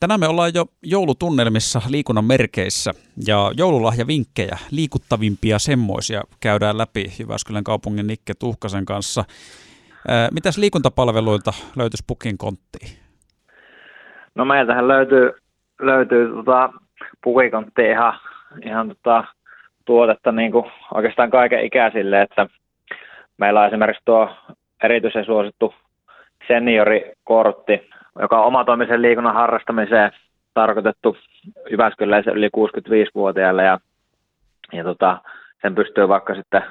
Tänään me ollaan jo joulutunnelmissa liikunnan merkeissä ja joululahjavinkkejä, liikuttavimpia semmoisia käydään läpi Jyväskylän kaupungin Nikke Tuhkasen kanssa. Mitäs liikuntapalveluilta löytyisi Pukin konttiin? No meiltähän löytyy, löytyy tota, Pukikonttiin ihan, ihan tota, tuotetta niin kuin oikeastaan kaiken ikäisille, että meillä on esimerkiksi tuo erityisen suosittu seniorikortti, joka on omatoimisen liikunnan harrastamiseen tarkoitettu Jyväskyläisen yli 65-vuotiaille ja, ja tota, sen pystyy vaikka sitten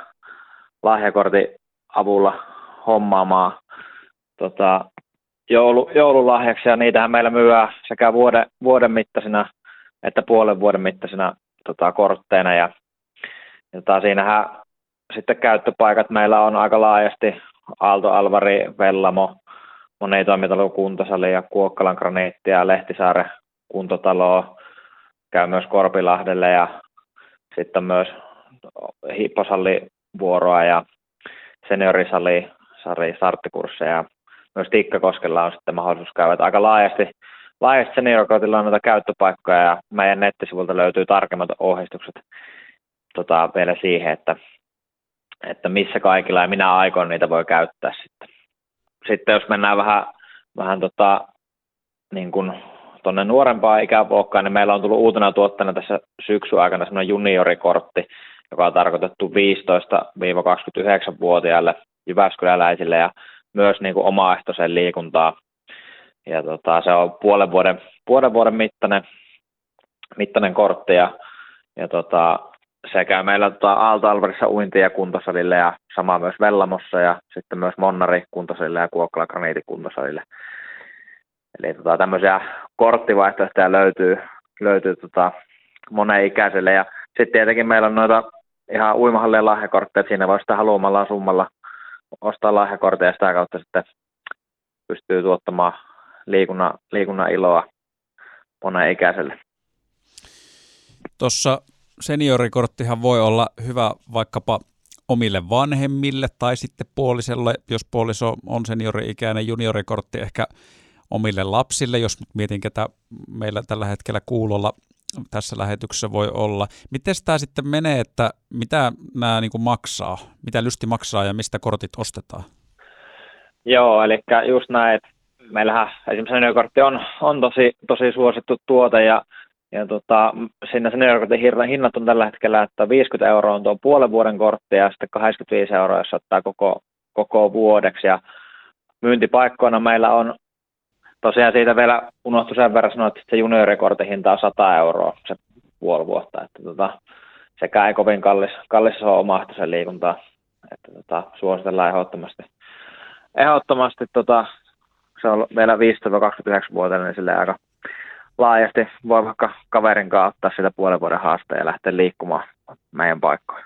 lahjakortin avulla hommaamaan tota, joulu, joululahjaksi. Ja niitähän meillä myyään sekä vuoden, vuoden mittaisina että puolen vuoden mittaisina tota, kortteina. Ja, ja tota, siinähän sitten käyttöpaikat meillä on aika laajasti. Aalto, Alvari, Vellamo, monitoimitalon kuntosali ja Kuokkalan graniitti ja Lehtisaaren kuntotalo. Käy myös Korpilahdelle ja sitten myös hipposallivuoroa ja seniorisali sari starttikursseja. Myös Tikkakoskella on sitten mahdollisuus käydä. Aika laajasti, laajasti seniorikotilla on noita käyttöpaikkoja ja meidän nettisivulta löytyy tarkemmat ohjeistukset tota, vielä siihen, että, että missä kaikilla ja minä aikoin niitä voi käyttää sitten sitten jos mennään vähän, vähän tota, niin kuin tuonne nuorempaan ikäluokkaan, niin meillä on tullut uutena tuotteena tässä syksyn aikana semmoinen juniorikortti, joka on tarkoitettu 15-29-vuotiaille jyväskyläläisille ja myös niin kuin omaehtoiseen liikuntaan. Ja tota, se on puolen vuoden, puolen vuoden mittainen, mittainen kortti ja, ja tota, sekä meillä tota, Aalto-Alvarissa uinti- ja kuntosalille ja sama myös Vellamossa ja sitten myös Monnari kuntosalille ja Kuokkala Graniiti kuntosalille. Eli tota, tämmöisiä korttivaihtoehtoja löytyy, löytyy tota, monen ikäiselle ja sitten tietenkin meillä on noita ihan uimahallien lahjakortteja, että siinä voi sitä haluamalla summalla ostaa lahjakortteja ja sitä kautta sitten pystyy tuottamaan liikunnan, liikunnan iloa monen ikäiselle. Tuossa seniorikorttihan voi olla hyvä vaikkapa omille vanhemmille tai sitten puoliselle, jos puoliso on seniori-ikäinen juniorikortti ehkä omille lapsille, jos mietin, ketä meillä tällä hetkellä kuulolla tässä lähetyksessä voi olla. Miten tämä sitten menee, että mitä nämä niin maksaa, mitä lysti maksaa ja mistä kortit ostetaan? Joo, eli just näin, että meillähän esimerkiksi seniorikortti on, on tosi, tosi suosittu tuote ja ja tota, siinä seniorikortin hinnat on tällä hetkellä, että 50 euroa on tuo puolen vuoden kortti ja sitten 85 euroa, jos ottaa koko, koko vuodeksi. Ja myyntipaikkoina meillä on, tosiaan siitä vielä unohtu sen verran sanoa, että se juniorikortin hinta on 100 euroa se puoli vuotta. Että tota, sekä ei kovin kallis, kallis on omaehtoisen liikuntaa. Että tota, suositellaan ehdottomasti. Ehdottomasti tota, se on vielä 15-29-vuotiainen, niin sille aika laajasti voi vaikka kaverin ottaa sitä puolen vuoden haasteen ja lähteä liikkumaan meidän paikkoihin.